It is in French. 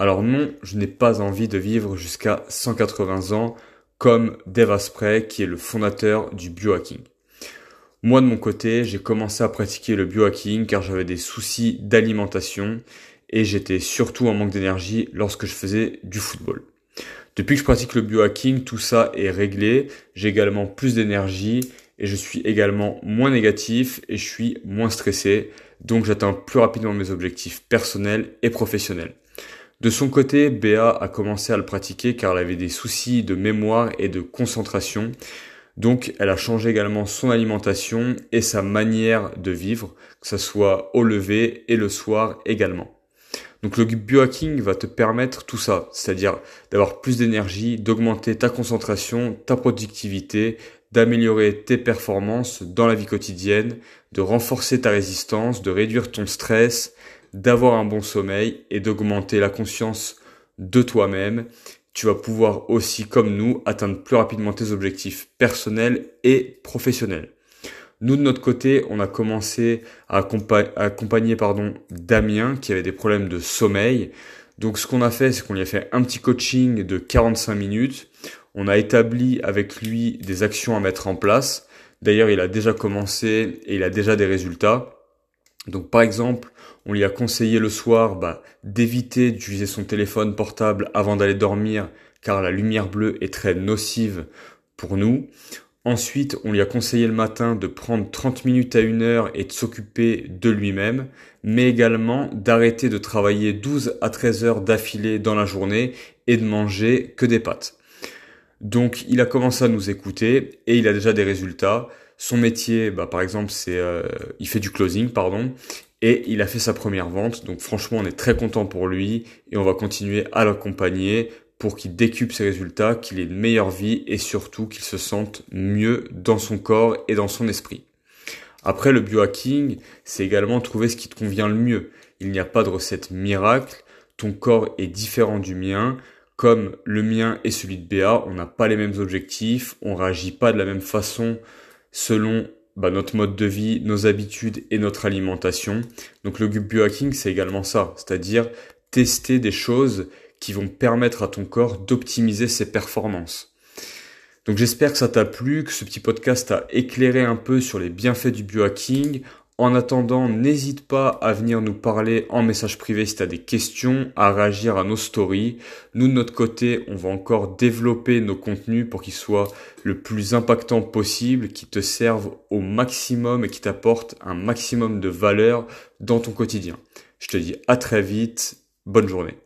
Alors non, je n'ai pas envie de vivre jusqu'à 180 ans comme Dave Asprey qui est le fondateur du biohacking. Moi de mon côté, j'ai commencé à pratiquer le biohacking car j'avais des soucis d'alimentation et j'étais surtout en manque d'énergie lorsque je faisais du football. Depuis que je pratique le biohacking, tout ça est réglé, j'ai également plus d'énergie et je suis également moins négatif et je suis moins stressé, donc j'atteins plus rapidement mes objectifs personnels et professionnels. De son côté, Béa a commencé à le pratiquer car elle avait des soucis de mémoire et de concentration. Donc elle a changé également son alimentation et sa manière de vivre, que ce soit au lever et le soir également. Donc le biohacking va te permettre tout ça, c'est-à-dire d'avoir plus d'énergie, d'augmenter ta concentration, ta productivité, d'améliorer tes performances dans la vie quotidienne, de renforcer ta résistance, de réduire ton stress, d'avoir un bon sommeil et d'augmenter la conscience de toi-même, tu vas pouvoir aussi, comme nous, atteindre plus rapidement tes objectifs personnels et professionnels. Nous, de notre côté, on a commencé à accompagner pardon, Damien qui avait des problèmes de sommeil. Donc ce qu'on a fait, c'est qu'on lui a fait un petit coaching de 45 minutes. On a établi avec lui des actions à mettre en place. D'ailleurs, il a déjà commencé et il a déjà des résultats. Donc par exemple, on lui a conseillé le soir bah, d'éviter d'utiliser son téléphone portable avant d'aller dormir car la lumière bleue est très nocive pour nous. Ensuite, on lui a conseillé le matin de prendre 30 minutes à une heure et de s'occuper de lui-même, mais également d'arrêter de travailler 12 à 13 heures d'affilée dans la journée et de manger que des pâtes. Donc, il a commencé à nous écouter et il a déjà des résultats. Son métier, bah, par exemple, c'est, euh, il fait du closing, pardon, et il a fait sa première vente. Donc, franchement, on est très content pour lui et on va continuer à l'accompagner pour qu'il décupe ses résultats, qu'il ait une meilleure vie et surtout qu'il se sente mieux dans son corps et dans son esprit. Après, le biohacking, c'est également trouver ce qui te convient le mieux. Il n'y a pas de recette miracle. Ton corps est différent du mien. Comme le mien et celui de Béa, on n'a pas les mêmes objectifs, on réagit pas de la même façon selon bah, notre mode de vie, nos habitudes et notre alimentation. Donc le biohacking, c'est également ça, c'est-à-dire tester des choses qui vont permettre à ton corps d'optimiser ses performances. Donc j'espère que ça t'a plu, que ce petit podcast t'a éclairé un peu sur les bienfaits du biohacking en attendant, n'hésite pas à venir nous parler en message privé si tu as des questions, à réagir à nos stories. Nous, de notre côté, on va encore développer nos contenus pour qu'ils soient le plus impactants possible, qui te servent au maximum et qui t'apportent un maximum de valeur dans ton quotidien. Je te dis à très vite. Bonne journée.